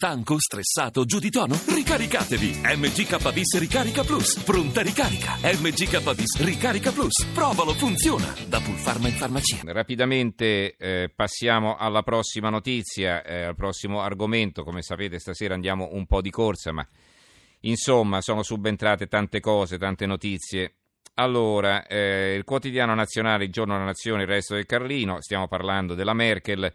Stanco, stressato, giù di tono? Ricaricatevi! MGK Bis Ricarica Plus. Pronta ricarica. MGK Bis Ricarica Plus. Provalo, funziona. Da Pulpharma in farmacia. Rapidamente eh, passiamo alla prossima notizia, eh, al prossimo argomento. Come sapete stasera andiamo un po' di corsa, ma insomma sono subentrate tante cose, tante notizie. Allora, eh, il quotidiano nazionale, il giorno della nazione, il resto del Carlino, stiamo parlando della Merkel.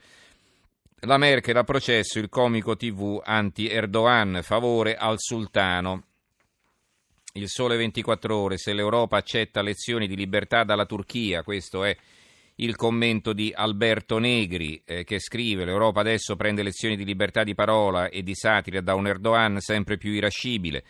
La Merkel a processo il comico TV anti-Erdogan, favore al sultano. Il sole 24 ore, se l'Europa accetta lezioni di libertà dalla Turchia, questo è il commento di Alberto Negri eh, che scrive l'Europa adesso prende lezioni di libertà di parola e di satira da un Erdogan sempre più irascibile.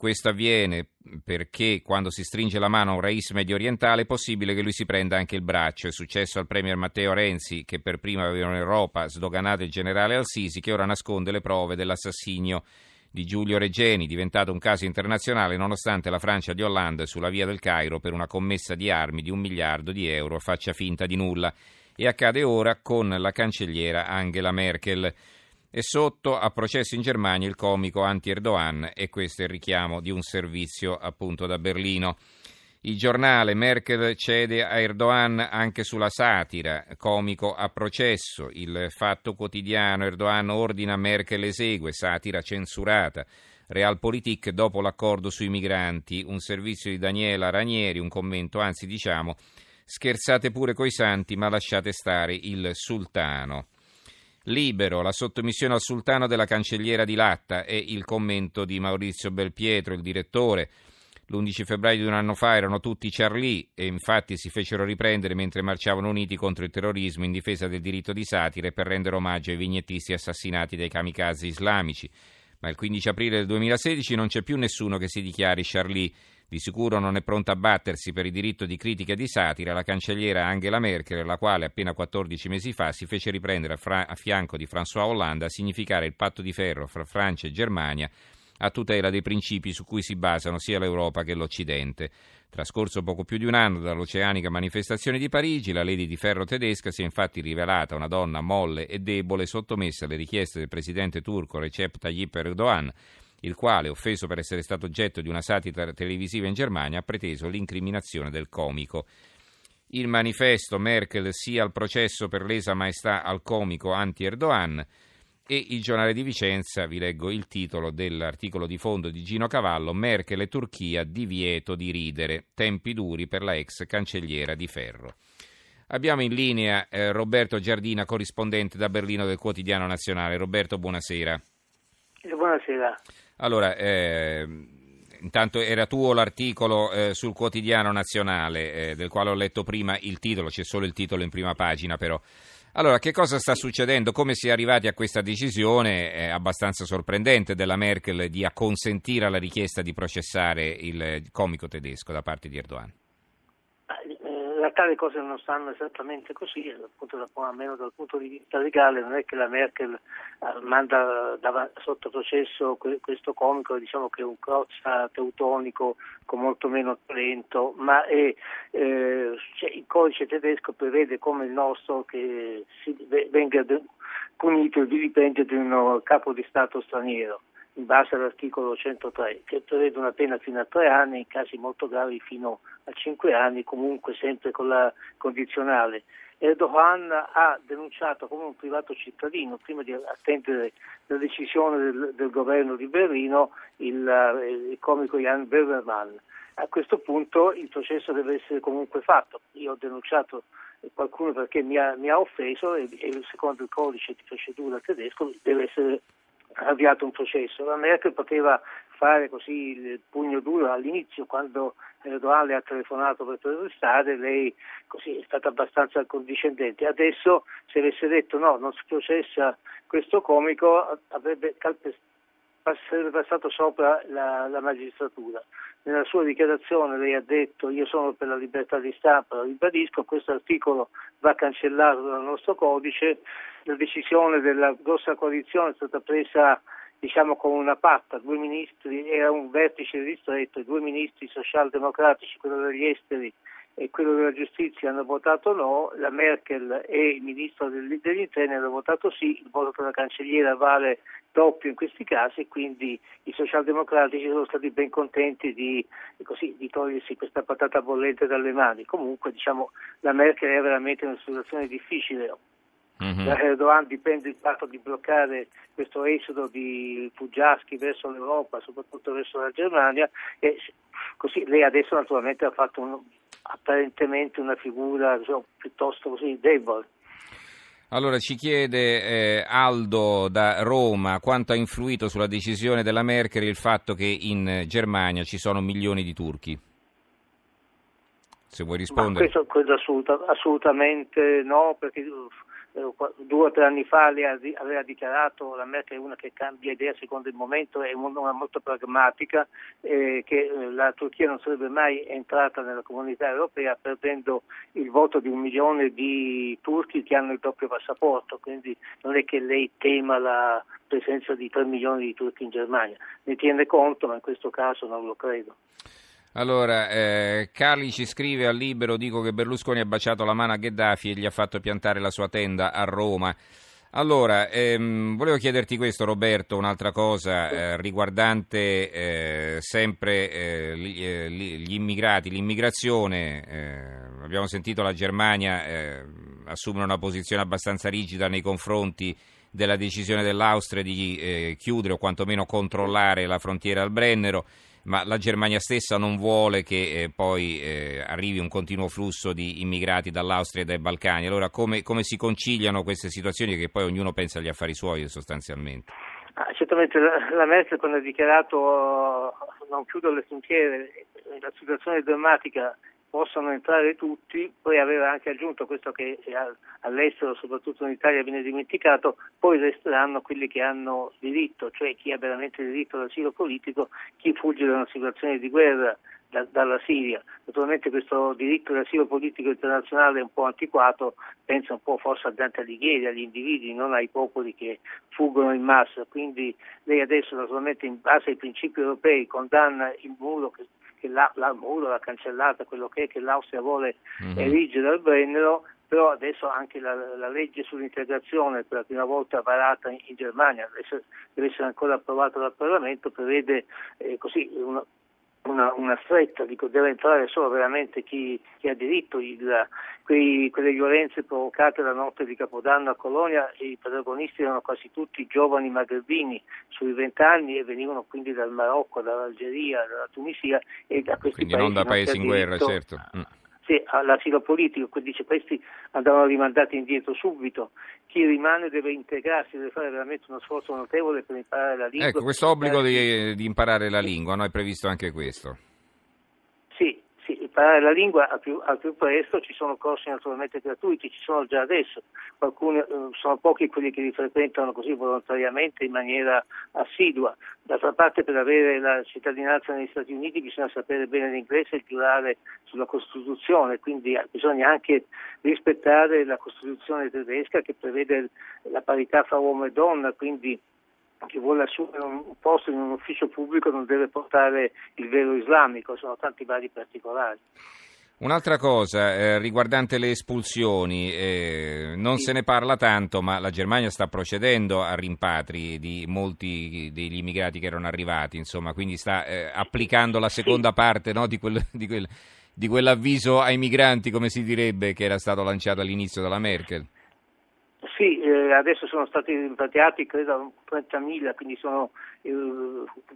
Questo avviene perché quando si stringe la mano a un rais medio orientale è possibile che lui si prenda anche il braccio. È successo al premier Matteo Renzi, che per prima aveva in Europa sdoganato il generale Al-Sisi, che ora nasconde le prove dell'assassinio di Giulio Reggeni, diventato un caso internazionale nonostante la Francia di Hollande sulla via del Cairo per una commessa di armi di un miliardo di euro faccia finta di nulla. E accade ora con la cancelliera Angela Merkel. E sotto a processo in Germania il comico anti-Erdogan e questo è il richiamo di un servizio appunto da Berlino. Il giornale Merkel cede a Erdogan anche sulla satira, comico a processo. Il fatto quotidiano Erdogan ordina Merkel esegue, satira censurata. Realpolitik dopo l'accordo sui migranti, un servizio di Daniela Ranieri, un commento, anzi diciamo scherzate pure coi santi ma lasciate stare il sultano. Libero, la sottomissione al sultano della cancelliera di Latta e il commento di Maurizio Belpietro, il direttore. L'11 febbraio di un anno fa erano tutti Charlie e infatti si fecero riprendere mentre marciavano uniti contro il terrorismo in difesa del diritto di satira e per rendere omaggio ai vignettisti assassinati dai kamikaze islamici. Ma il 15 aprile del 2016 non c'è più nessuno che si dichiari Charlie di sicuro non è pronta a battersi per il diritto di critica e di satira la cancelliera Angela Merkel, la quale appena 14 mesi fa si fece riprendere a, fra- a fianco di François Hollande a significare il patto di ferro fra Francia e Germania a tutela dei principi su cui si basano sia l'Europa che l'Occidente. Trascorso poco più di un anno dall'oceanica manifestazione di Parigi, la Lady di Ferro tedesca si è infatti rivelata una donna molle e debole sottomessa alle richieste del presidente turco Recep Tayyip Erdogan, il quale, offeso per essere stato oggetto di una satira televisiva in Germania, ha preteso l'incriminazione del comico. Il manifesto Merkel sia al processo per lesa maestà al comico anti-Erdogan e il giornale di Vicenza, vi leggo il titolo dell'articolo di fondo di Gino Cavallo, Merkel e Turchia divieto di ridere, tempi duri per la ex cancelliera di Ferro. Abbiamo in linea eh, Roberto Giardina, corrispondente da Berlino del quotidiano nazionale. Roberto, buonasera. Buonasera. Allora, eh, intanto era tuo l'articolo eh, sul quotidiano nazionale, eh, del quale ho letto prima il titolo, c'è solo il titolo in prima pagina però. Allora, che cosa sta succedendo? Come si è arrivati a questa decisione abbastanza sorprendente della Merkel di acconsentire alla richiesta di processare il comico tedesco da parte di Erdogan? Realtà le cose non stanno esattamente così, appunto, almeno dal punto di vista legale, non è che la Merkel eh, manda sotto processo questo comico, diciamo che è un crozza teutonico con molto meno talento, ma è, eh, cioè, il codice tedesco prevede come il nostro che si, venga punito il vilipendio di un capo di Stato straniero in base all'articolo 103 che prevede una pena fino a tre anni, in casi molto gravi fino a cinque anni, comunque sempre con la condizionale. Erdogan ha denunciato come un privato cittadino, prima di attendere la decisione del, del governo di Berlino, il, il comico Jan Böhmermann. A questo punto il processo deve essere comunque fatto. Io ho denunciato qualcuno perché mi ha, mi ha offeso e, e secondo il codice di procedura tedesco deve essere avviato un processo. La Merkel poteva fare così il pugno duro all'inizio quando Erdogan le ha telefonato per protestare, lei così è stata abbastanza condiscendente. Adesso se avesse detto no, non si processa questo comico avrebbe calpestato sarebbe passato sopra la, la, magistratura. Nella sua dichiarazione lei ha detto io sono per la libertà di stampa, lo ribadisco, questo articolo va cancellato dal nostro codice, la decisione della grossa coalizione è stata presa diciamo con una patta, due ministri, era un vertice ristretto, due ministri socialdemocratici, quello degli esteri e quello della giustizia hanno votato no, la Merkel e il ministro degli interni hanno votato sì, il voto della cancelliera vale doppio in questi casi e quindi i socialdemocratici sono stati ben contenti di, così, di togliersi questa patata bollente dalle mani. Comunque diciamo, la Merkel è veramente in una situazione difficile. Mm-hmm. Da Erdogan dipende il fatto di bloccare questo esodo di fuggiaschi verso l'Europa, soprattutto verso la Germania e così lei adesso naturalmente ha fatto un, apparentemente una figura diciamo, piuttosto così debole. Allora ci chiede eh, Aldo da Roma quanto ha influito sulla decisione della Merkel il fatto che in Germania ci sono milioni di turchi. Se vuoi rispondere. Ma questo, questo assolut- assolutamente no, perché due o tre anni fa aveva dichiarato la Merkel è una che cambia idea secondo il momento, è una molto pragmatica, eh, che eh, la Turchia non sarebbe mai entrata nella comunità europea perdendo il voto di un milione di turchi che hanno il doppio passaporto, quindi non è che lei tema la presenza di tre milioni di turchi in Germania, ne tiene conto ma in questo caso non lo credo. Allora, eh, Carli ci scrive al libero, dico che Berlusconi ha baciato la mano a Gheddafi e gli ha fatto piantare la sua tenda a Roma. Allora, ehm, volevo chiederti questo Roberto, un'altra cosa eh, riguardante eh, sempre eh, gli, eh, gli, immigrati, l'immigrazione. Eh, abbiamo sentito la Germania eh, assumere una posizione abbastanza rigida nei confronti della decisione dell'Austria di chiudere o quantomeno controllare la frontiera al Brennero ma la Germania stessa non vuole che eh, poi eh, arrivi un continuo flusso di immigrati dall'Austria e dai Balcani. Allora come, come, si conciliano queste situazioni che poi ognuno pensa agli affari suoi sostanzialmente? Ah, certamente la, la Merkel quando ha dichiarato oh, non chiudo le frontiere, la situazione drammatica possono entrare tutti, poi aveva anche aggiunto questo che all'estero, soprattutto in Italia, viene dimenticato, poi resteranno quelli che hanno diritto, cioè chi ha veramente diritto all'asilo politico, chi fugge da una situazione di guerra da, dalla Siria. Naturalmente questo diritto all'asilo politico internazionale è un po' antiquato, pensa un po' forse a Dante Alighieri, agli individui, non ai popoli che fuggono in massa, quindi lei adesso naturalmente in base ai principi europei condanna il muro che che la, la muro, la cancellata, quello che è che l'Austria vuole mm-hmm. erigere al Brennero, però adesso anche la, la, legge sull'integrazione, per la prima volta varata in, in Germania, deve, deve essere ancora approvata dal Parlamento, prevede eh, così una, una, una, stretta, dico, deve entrare solo veramente chi, chi ha diritto, il, quei, quelle violenze provocate la notte di Capodanno a Colonia, i protagonisti erano quasi tutti giovani magrebini sui vent'anni e venivano quindi dal Marocco, dall'Algeria, dalla Tunisia e da questi quindi paesi. non da paesi in guerra, certo. Mm all'asilo politico, quindi dice questi andavano rimandati indietro subito, chi rimane deve integrarsi, deve fare veramente uno sforzo notevole per imparare la lingua. Ecco, questo obbligo di, di imparare la lingua, no? è previsto anche questo imparare la lingua al più, al più, presto, ci sono corsi naturalmente gratuiti, ci sono già adesso, Qualcuni, eh, sono pochi quelli che li frequentano così volontariamente in maniera assidua. D'altra parte per avere la cittadinanza negli Stati Uniti bisogna sapere bene l'inglese e giurare sulla Costituzione, quindi bisogna anche rispettare la Costituzione tedesca che prevede la parità fra uomo e donna, quindi chi vuole assumere un posto in un ufficio pubblico non deve portare il velo islamico, sono tanti vari particolari. Un'altra cosa eh, riguardante le espulsioni, eh, non sì. se ne parla tanto, ma la Germania sta procedendo a rimpatri di molti degli immigrati che erano arrivati, insomma, quindi sta eh, applicando la seconda sì. parte no, di, quel, di, quel, di quell'avviso ai migranti, come si direbbe, che era stato lanciato all'inizio dalla Merkel. Sì, eh, adesso sono stati rimpatriati credo 30.000, quindi sono eh,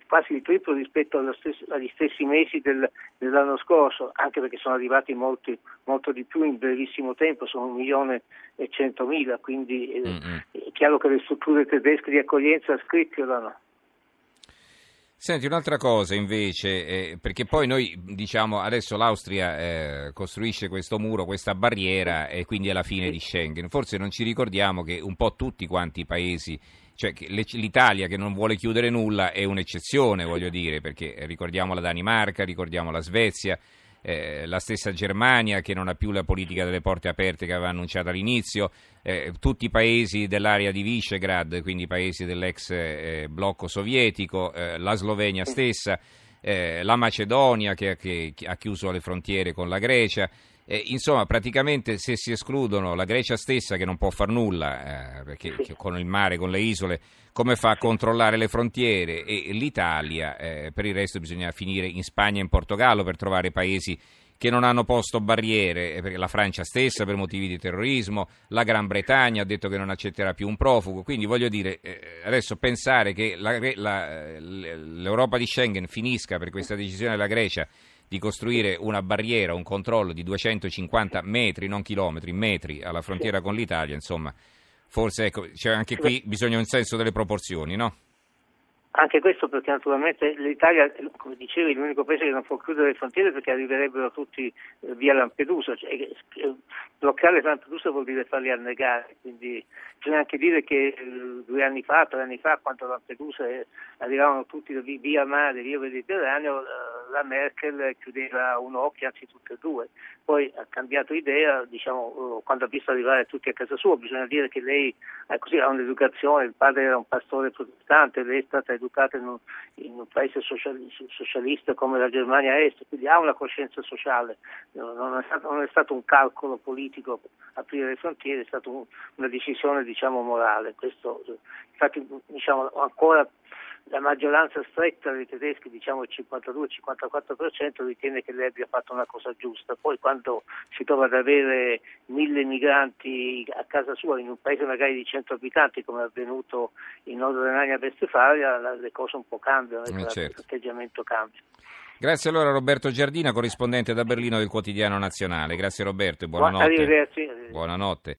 quasi il triplo rispetto stesso, agli stessi mesi del, dell'anno scorso, anche perché sono arrivati molti, molto di più in brevissimo tempo, sono un milione e centomila, quindi eh, mm-hmm. è chiaro che le strutture tedesche di accoglienza scricchiolano. Senti, un'altra cosa invece, eh, perché poi noi diciamo adesso l'Austria eh, costruisce questo muro, questa barriera e quindi è la fine di Schengen. Forse non ci ricordiamo che un po' tutti quanti i paesi, cioè che l'Italia che non vuole chiudere nulla è un'eccezione, voglio dire, perché ricordiamo la Danimarca, ricordiamo la Svezia, eh, la stessa Germania che non ha più la politica delle porte aperte che aveva annunciato all'inizio, eh, tutti i paesi dell'area di Visegrad, quindi i paesi dell'ex eh, blocco sovietico, eh, la Slovenia stessa, eh, la Macedonia che, che, che, ha chiuso le frontiere con la Grecia. Eh, insomma, praticamente se si escludono la Grecia stessa che non può far nulla, eh, perché Sì. con il mare, con le isole, come fa a controllare le frontiere? E l'Italia, eh, per il resto bisogna finire in Spagna e in Portogallo per trovare paesi che non hanno posto barriere, eh, perché la Francia stessa per motivi di terrorismo, la Gran Bretagna ha detto che non accetterà più un profugo, quindi voglio dire, eh, adesso pensare che la- la- l'Europa di Schengen finisca per questa decisione della Grecia di costruire una barriera, un controllo di 250 metri, non chilometri, metri alla frontiera con l'Italia, insomma, forse ecco, c'è anche qui bisogna un senso delle proporzioni, no? Anche questo perché naturalmente l'Italia, come dicevi, è l'unico paese che non può chiudere le frontiere perché arriverebbero tutti eh, via Lampedusa. Cioè, eh, eh, bloccare Lampedusa vuol dire farli annegare, quindi bisogna anche dire che due anni fa, tre anni fa, quando Lampedusa arrivavano tutti vi- via mare, via Mediterraneo, la Merkel chiudeva un occhio, anzi tutte e due. Poi ha cambiato idea, diciamo, eh, quando ha visto arrivare tutti a casa sua, bisogna dire che lei eh, così, ha un'educazione, il padre era un pastore protestante, lei è stata educata in un, in un paese sociali- socialista come la Germania Est, quindi ha una coscienza sociale, No, non è stato, non è stato un calcolo politico aprire le frontiere, è stata un- una decisione diciamo, morale. Questo, eh, infatti diciamo, ancora la maggioranza stretta dei tedeschi, diciamo il 52-54%, ritiene che lei abbia fatto una cosa giusta. Poi quando si trova ad avere mille migranti a casa sua in un paese magari di 100 abitanti, come è avvenuto in Nord Renania-Vestfalia, le cose un po' cambiano, Eh, ecco, certo. l'atteggiamento cambia. Grazie allora Roberto Giardina, corrispondente da Berlino del Quotidiano Nazionale. Grazie Roberto e buonanotte. Buonanotte.